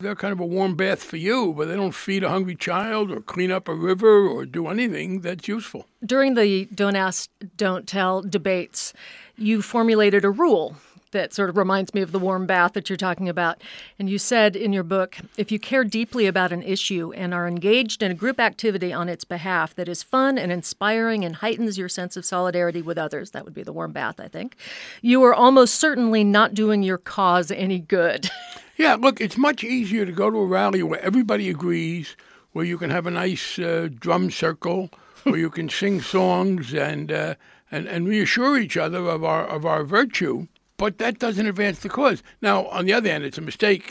they're kind of a warm bath for you, but they don't feed a hungry child or clean up a river or do anything that's useful. During the Don't Ask, Don't Tell debates, you formulated a rule that sort of reminds me of the warm bath that you're talking about. And you said in your book if you care deeply about an issue and are engaged in a group activity on its behalf that is fun and inspiring and heightens your sense of solidarity with others, that would be the warm bath, I think, you are almost certainly not doing your cause any good. Yeah, look, it's much easier to go to a rally where everybody agrees, where you can have a nice uh, drum circle, where you can sing songs and, uh, and and reassure each other of our of our virtue. But that doesn't advance the cause. Now, on the other hand, it's a mistake.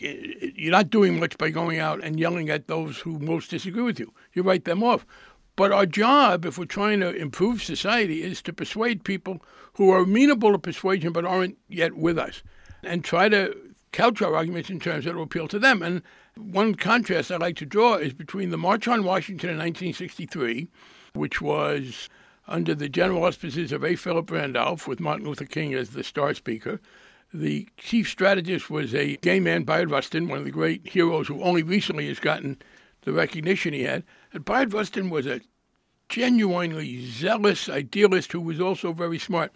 You're not doing much by going out and yelling at those who most disagree with you. You write them off. But our job, if we're trying to improve society, is to persuade people who are amenable to persuasion but aren't yet with us, and try to couch our arguments in terms that will appeal to them. And one contrast I like to draw is between the March on Washington in 1963, which was under the general auspices of A. Philip Randolph, with Martin Luther King as the star speaker. The chief strategist was a gay man, Bayard Rustin, one of the great heroes who only recently has gotten the recognition he had. And Bayard Rustin was a genuinely zealous idealist who was also very smart.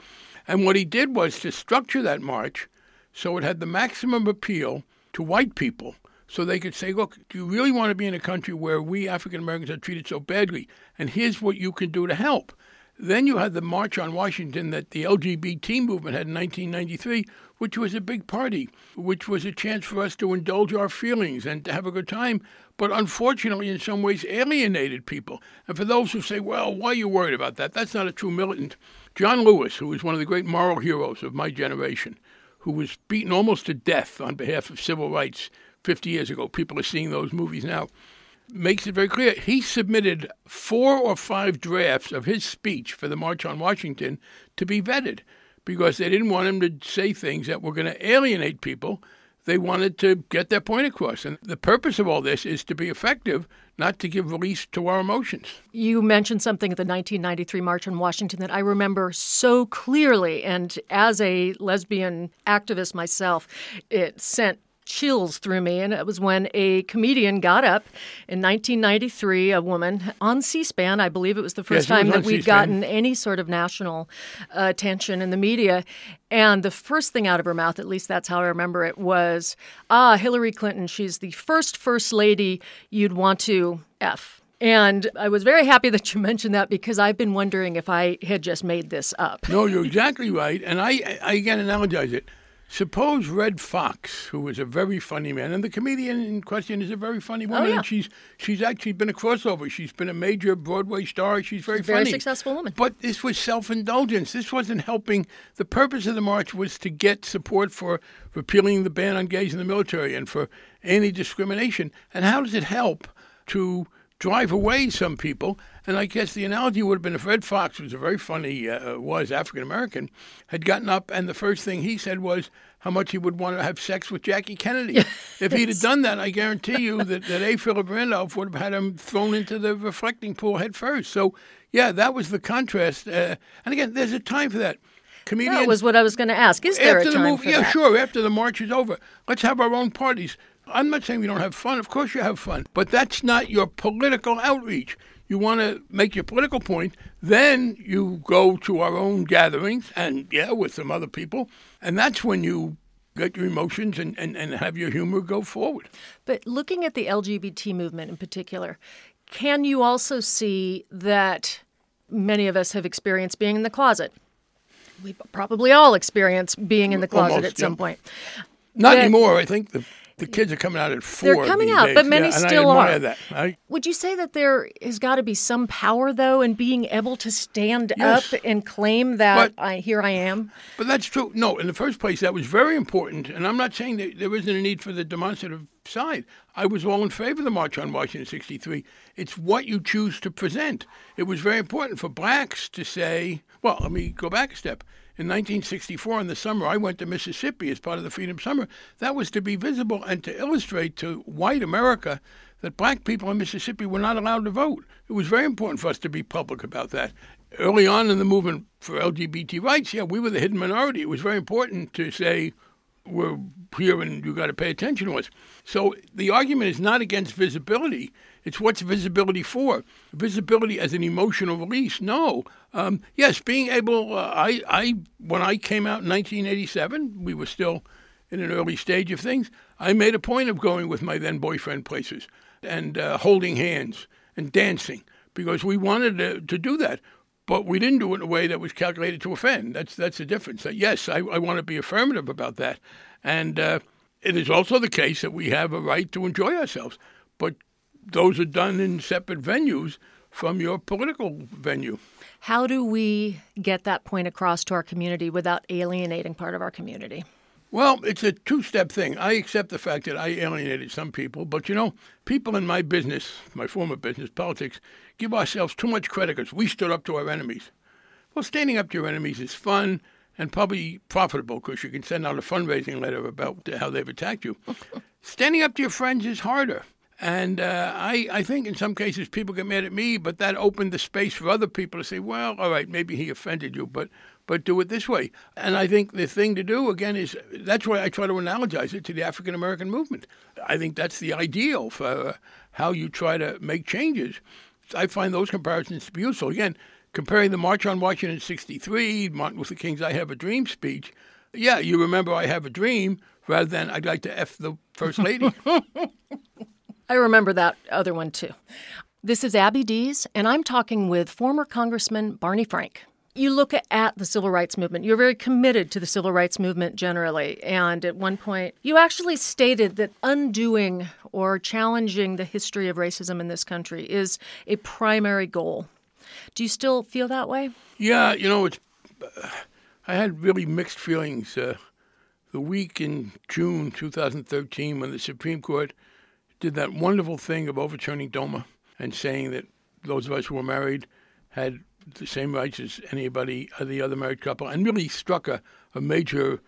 And what he did was to structure that march so it had the maximum appeal to white people so they could say, look, do you really want to be in a country where we African Americans are treated so badly? And here's what you can do to help. Then you had the March on Washington that the LGBT movement had in 1993, which was a big party, which was a chance for us to indulge our feelings and to have a good time, but unfortunately, in some ways, alienated people. And for those who say, well, why are you worried about that? That's not a true militant. John Lewis, who was one of the great moral heroes of my generation, who was beaten almost to death on behalf of civil rights 50 years ago, people are seeing those movies now, makes it very clear. He submitted four or five drafts of his speech for the March on Washington to be vetted because they didn't want him to say things that were going to alienate people. They wanted to get their point across. And the purpose of all this is to be effective, not to give release to our emotions. You mentioned something at the 1993 March in Washington that I remember so clearly. And as a lesbian activist myself, it sent chills through me. And it was when a comedian got up in 1993, a woman on C SPAN. I believe it was the first Yes, time that we'd C-SPAN. gotten any sort of national uh, attention in the media. And the first thing out of her mouth, at least that's how I remember it, was, ah, Hillary Clinton, she's the first first lady you'd want to F. And I was very happy that you mentioned that because I've been wondering if I had just made this up. No, you're exactly right. And I, I again analogize it. Suppose Redd Foxx, who was a very funny man, and the comedian in question is a very funny oh, woman, Oh, yeah. and she's she's actually been a crossover. She's been a major Broadway star. She's very She's a very successful woman. But this was self indulgence. This wasn't helping. The purpose of the march was to get support for repealing the ban on gays in the military and for anti discrimination. And how does it help to drive away some people? And I guess the analogy would have been if Redd Foxx was a very funny, uh, was African American, had gotten up and the first thing he said was how much he would want to have sex with Jackie Kennedy. if he'd have done that, I guarantee you that, that A. Philip Randolph would have had him thrown into the reflecting pool head first. So, yeah, that was the contrast. Uh, and again, there's a time for that. Comedians, That was what I was going to ask. Is there after a the time move, for yeah, that? sure. After the march is over, let's have our own parties. I'm not saying we don't have fun. Of course, you have fun, but that's not your political outreach. You want to make your political point, then you go to our own gatherings, and yeah, with some other people, and that's when you get your emotions and, and, and have your humor go forward. But looking at the LGBT movement in particular, can you also see that many of us have experienced being in the closet? We probably all experience being in the closet Almost, at some yeah. point. Not That- anymore. I think the the kids are coming out at 4 They're coming out, days. but many Yeah, still are. That. I, Would you say that there has got to be some power, though, in being able to stand Yes. up and claim that But- I, here I am? But that's true. No, in the first place, that was very important. And I'm not saying that there isn't a need for the demonstrative side. I was all in favor of the March on Washington 63. It's what you choose to present. It was very important for blacks to say, well, let me go back a step. In 1964, in the summer, I went to Mississippi as part of the Freedom Summer. That was to be visible and to illustrate to white America that black people in Mississippi were not allowed to vote. It was very important for us to be public about that. Early on in the movement for LGBT rights, yeah, we were the hidden minority. It was very important to say, we're here and you got to pay attention to us. So the argument is not against visibility. It's what's visibility for? Visibility as an emotional release? No. Um, yes, being able. Uh, I, I when I came out in 1987, we were still in an early stage of things. I made a point of going with my then boyfriend places and uh, holding hands and dancing because we wanted to, to do that but we didn't do it in a way that was calculated to offend. That's that's the difference. Yes, I, I want to be affirmative about that, and uh, it is also the case that we have a right to enjoy ourselves, but those are done in separate venues from your political venue. How do we get that point across to our community without alienating part of our community? Well, it's a two step thing. I accept the fact that I alienated some people, but you know, people in my business, my former business, politics, give ourselves too much credit because we stood up to our enemies. Well, standing up to your enemies is fun and probably profitable because you can send out a fundraising letter about how they've attacked you. standing up to your friends is harder. And uh, I, I think in some cases people get mad at me, but that opened the space for other people to say, well, all right, maybe he offended you, but but do it this way. And I think the thing to do, again, is that's why I try to analogize it to the African American movement. I think that's the ideal for uh, how you try to make changes. I find those comparisons to be useful. Again, comparing the March on Washington 63, Martin Luther King's I Have a Dream speech, yeah, you remember I Have a Dream rather than I'd like to F the First Lady. I remember that other one too. This is Abby Dees, and I'm talking with former Congressman Barney Frank. You look at the civil rights movement. You're very committed to the civil rights movement generally. And at one point, you actually stated that undoing or challenging the history of racism in this country is a primary goal. Do you still feel that way? Yeah, you know, it's. Uh, I had really mixed feelings. Uh, the week in June 2013, when the Supreme Court did that wonderful thing of overturning DOMA and saying that those of us who were married had the same rights as anybody, uh, the other married couple, and really struck a, a major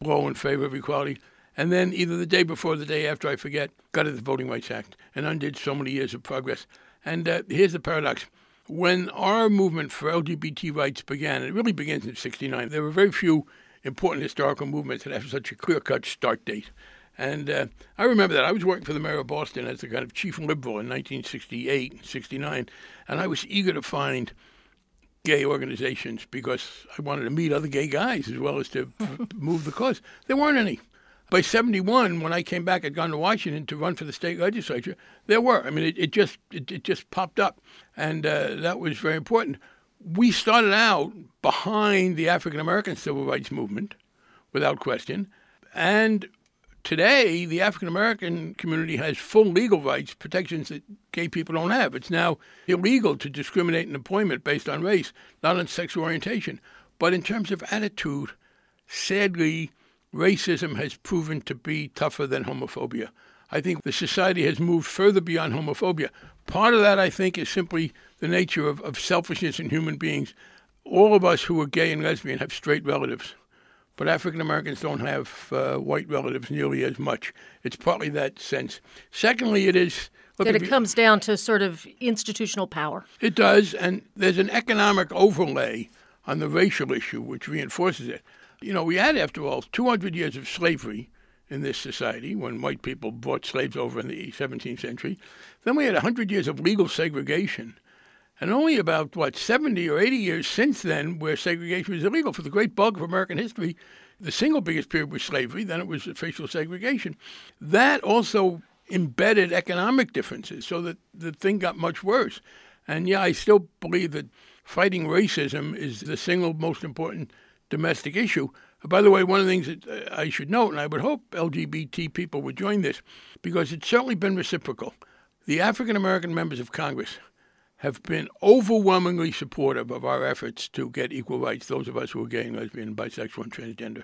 blow in favor of equality. And then either the day before or the day after, I forget, got at the Voting Rights Act and undid so many years of progress. And uh, here's the paradox. When our movement for LGBT rights began, it really begins in 69, there were very few important historical movements that have such a clear cut start date. And uh, I remember that. I was working for the mayor of Boston as the kind of chief liberal in 1968 and 69, and I was eager to find gay organizations because I wanted to meet other gay guys as well as to move the cause. There weren't any. By 71, when I came back, I'd gone to Washington to run for the state legislature. There were. I mean, it, it just it, it, just popped up, and uh, that was very important. We started out behind the African American civil rights movement, without question, and today, the African American community has full legal rights, protections that gay people don't have. It's now illegal to discriminate in employment based on race, not on sexual orientation. But in terms of attitude, sadly, racism has proven to be tougher than homophobia. I think the society has moved further beyond homophobia. Part of that, I think, is simply the nature of, of selfishness in human beings. All of us who are gay and lesbian have straight relatives but African Americans don't have uh, white relatives nearly as much. It's partly that sense. Secondly, it is. Look, that it you, comes down to sort of institutional power. It does, and there's an economic overlay on the racial issue which reinforces it. You know, we had, after all, 200 years of slavery in this society when white people brought slaves over in the 17th century. Then we had 100 years of legal segregation and only about, what, 70 or 80 years since then, where segregation was illegal. For the great bulk of American history, the single biggest period was slavery, then it was official segregation. That also embedded economic differences, so that the thing got much worse. And yeah, I still believe that fighting racism is the single most important domestic issue. By the way, one of the things that uh, I should note, and I would hope LGBT people would join this, because it's certainly been reciprocal. The African American members of Congress have been overwhelmingly supportive of our efforts to get equal rights, those of us who are gay and lesbian, bisexual, and transgender.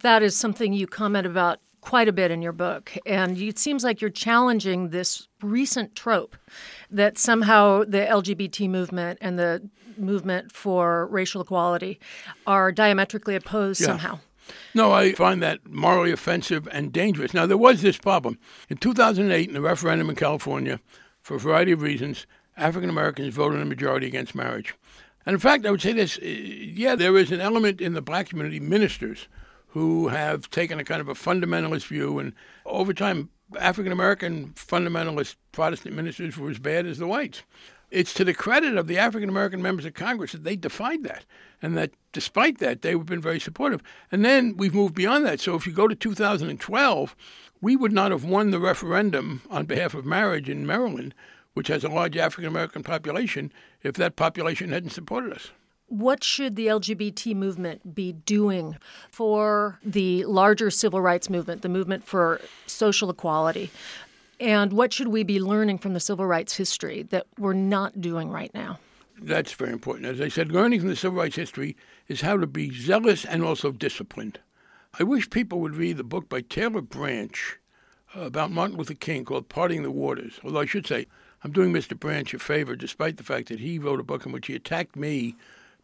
That is something you comment about quite a bit in your book. And it seems like you're challenging this recent trope that somehow the LGBT movement and the movement for racial equality are diametrically opposed yeah. somehow. No, I find that morally offensive and dangerous. Now, there was this problem. In 2008, in the referendum in California, for a variety of reasons, African Americans voted in a majority against marriage. And in fact, I would say this uh, yeah, there is an element in the black community, ministers, who have taken a kind of a fundamentalist view. And over time, African American fundamentalist Protestant ministers were as bad as the whites. It's to the credit of the African American members of Congress that they defied that, and that despite that, they've been very supportive. And then we've moved beyond that. So if you go to 2012, we would not have won the referendum on behalf of marriage in Maryland, which has a large African American population, if that population hadn't supported us. What should the LGBT movement be doing for the larger civil rights movement, the movement for social equality? And what should we be learning from the civil rights history that we're not doing right now? That's very important. As I said, learning from the civil rights history is how to be zealous and also disciplined. I wish people would read the book by Taylor Branch about Martin Luther King called Parting the Waters. Although I should say, I'm doing Mr. Branch a favor, despite the fact that he wrote a book in which he attacked me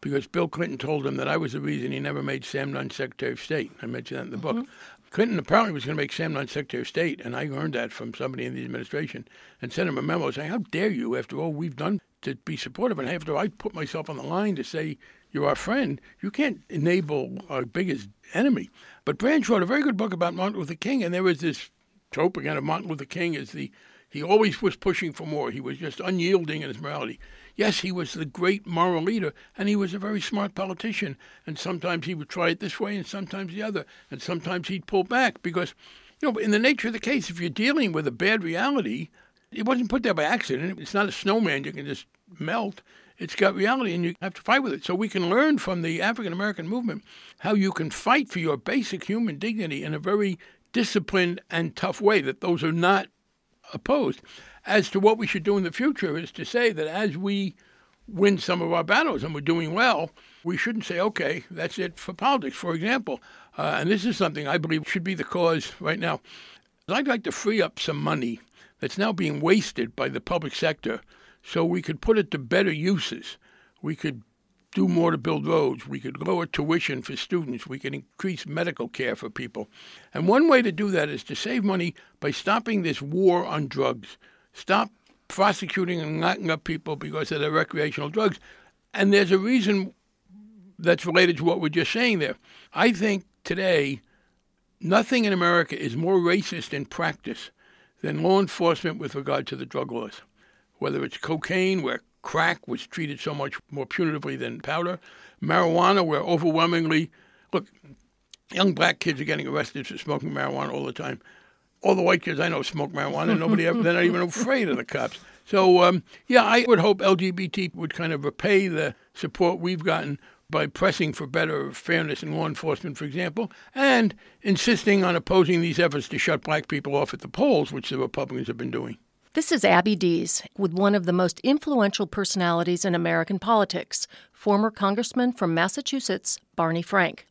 because Bill Clinton told him that I was the reason he never made Sam Nunn Secretary of State. I mentioned that in the book. Mm-hmm. Clinton apparently was going to make Sam Nunn Secretary of State, and I learned that from somebody in the administration and sent him a memo saying, How dare you, after all we've done to be supportive, and after I put myself on the line to say you're our friend, you can't enable our biggest enemy. But Branch wrote a very good book about Martin Luther King, and there was this trope again of Martin Luther King as the he always was pushing for more. He was just unyielding in his morality. Yes, he was the great moral leader, and he was a very smart politician. And sometimes he would try it this way, and sometimes the other, and sometimes he'd pull back because, you know, in the nature of the case, if you're dealing with a bad reality, it wasn't put there by accident. It's not a snowman you can just melt. It's got reality, and you have to fight with it. So we can learn from the African American movement how you can fight for your basic human dignity in a very disciplined and tough way. That those are not opposed. As to what we should do in the future is to say that as we win some of our battles and we're doing well, we shouldn't say, okay, that's it for politics. For example, uh, and this is something I believe should be the cause right now. I'd like to free up some money that's now being wasted by the public sector so we could put it to better uses. We could do more to build roads. We could lower tuition for students. We could increase medical care for people. And one way to do that is to save money by stopping this war on drugs. Stop prosecuting and locking up people because of their recreational drugs. And there's a reason that's related to what we're just saying there. I think today, nothing in America is more racist in practice than law enforcement with regard to the drug laws. Whether it's cocaine, where crack was treated so much more punitively than powder, marijuana, where overwhelmingly, look, young black kids are getting arrested for smoking marijuana all the time. All the white kids I know smoke marijuana, and nobody ever, they're not even afraid of the cops. So, um, yeah, I would hope LGBT would kind of repay the support we've gotten by pressing for better fairness in law enforcement, for example, and insisting on opposing these efforts to shut black people off at the polls, which the Republicans have been doing. This is Abby Dees with one of the most influential personalities in American politics, former Congressman from Massachusetts, Barney Frank.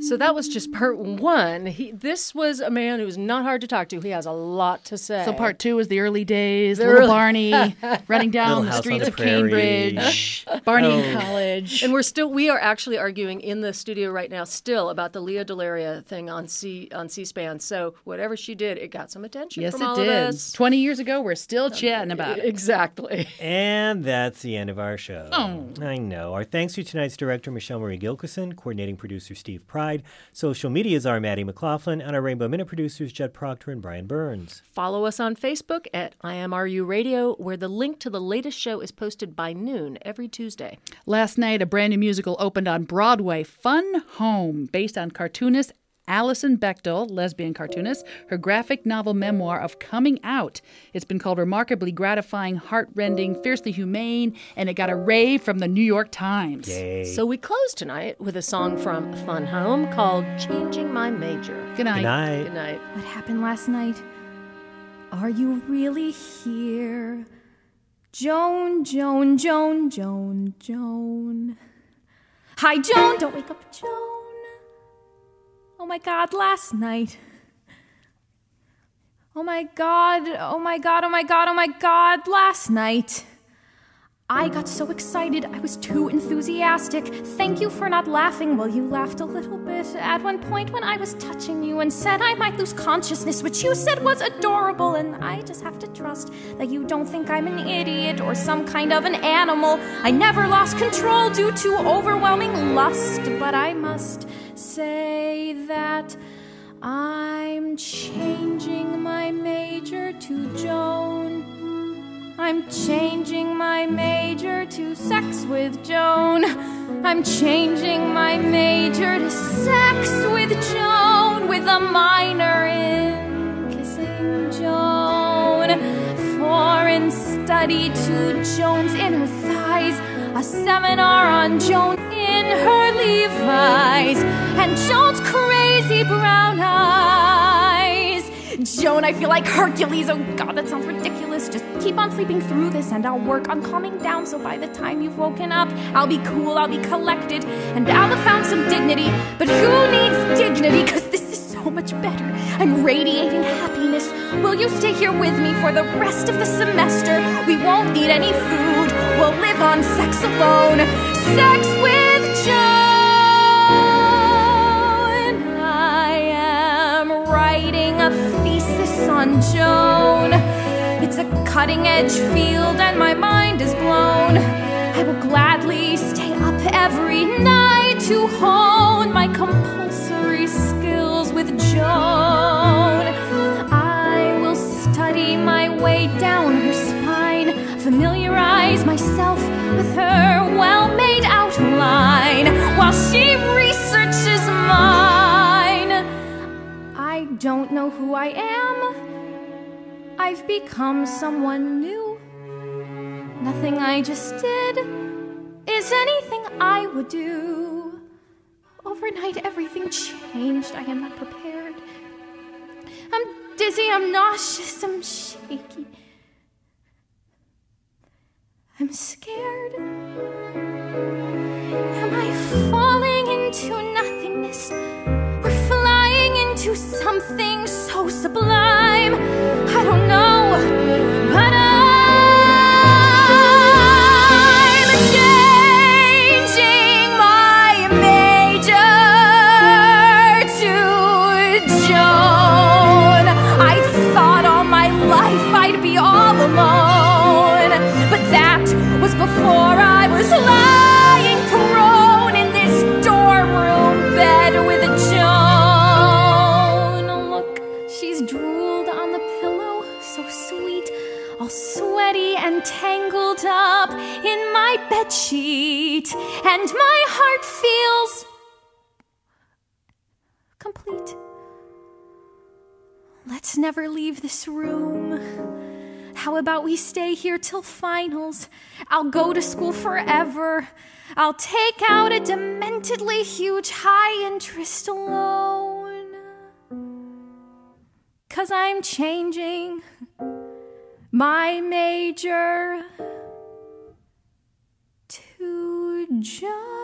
So that was just part one. He, this was a man who was not hard to talk to. He has a lot to say. So part two is the early days, The little early- Barney running down Little the House on streets the of Prairie. Cambridge, Barney in Oh. college. And we're still we are actually arguing in the studio right now still about the Lea DeLaria thing on C on C-SPAN. So whatever she did, it got some attention yes, from it all did. of us. Twenty years ago, we're still um, chatting about it. Exactly. And that's the end of our show. Oh. I know. Our thanks to tonight's director, Michelle Marie Gilkison, coordinating producer, Steve Pride, social medias are Maddie McLaughlin, and our Rainbow Minute producers, Jed Proctor and Brian Burns. Follow us on Facebook at IMRU Radio, where the link to the latest show is posted by noon every Tuesday. Last night, a brand new musical opened on Broadway, Fun Home, based on cartoonist Alison Bechdel, lesbian cartoonist, her graphic novel memoir of coming out. It's been called remarkably gratifying, heartrending, fiercely humane, and it got a rave from the New York Times. So we close tonight with a song from Fun Home called Changing My Major. Good night. Good night. Good night. What happened last night? Are you really here? Joan, Joan, Joan, Joan, Joan. Hi, Joan! Don't wake up, Joan. Oh my god, last night. Oh my god, oh my god, oh my god, oh my god, last night. I got so excited, I was too enthusiastic. Thank you for not laughing. Well, you laughed a little bit at one point when I was touching you and said I might lose consciousness, which you said was adorable. And I just have to trust that you don't think I'm an idiot or some kind of an animal. I never lost control due to overwhelming lust, but I must say that I'm changing my major to Joan. I'm changing my major to sex with Joan. I'm changing my major to sex with Joan, with a minor in kissing Joan. Foreign study to Joan's inner thighs, a seminar on Joan in her Levi's, and Joan's crazy brown eyes. Joan, I feel like Hercules. Oh god, that sounds ridiculous. Just keep on sleeping through this and I'll work on calming down so by the time you've woken up, I'll be cool, I'll be collected, and I'll have found some dignity. But who needs dignity? Because this is so much better. I'm radiating happiness. Will you stay here with me for the rest of the semester? We won't need any food. We'll live on sex alone. Sex with Joan. I am writing a thesis on Joan. It's a cutting edge field, and my mind is blown. I will gladly stay up every night to hone my compulsory skills with Joan. I will study my way down her spine, familiarize myself with her well made outline while she researches mine. I don't know who I am. I've become someone new. Nothing I just did is anything I would do. Overnight, everything changed. I am not prepared. I'm dizzy, I'm nauseous, I'm shaky. I'm scared. And my heart feels complete. Let's never leave this room. How about we stay here till finals? I'll go to school forever. I'll take out a dementedly huge high interest loan. Cause I'm changing my major John.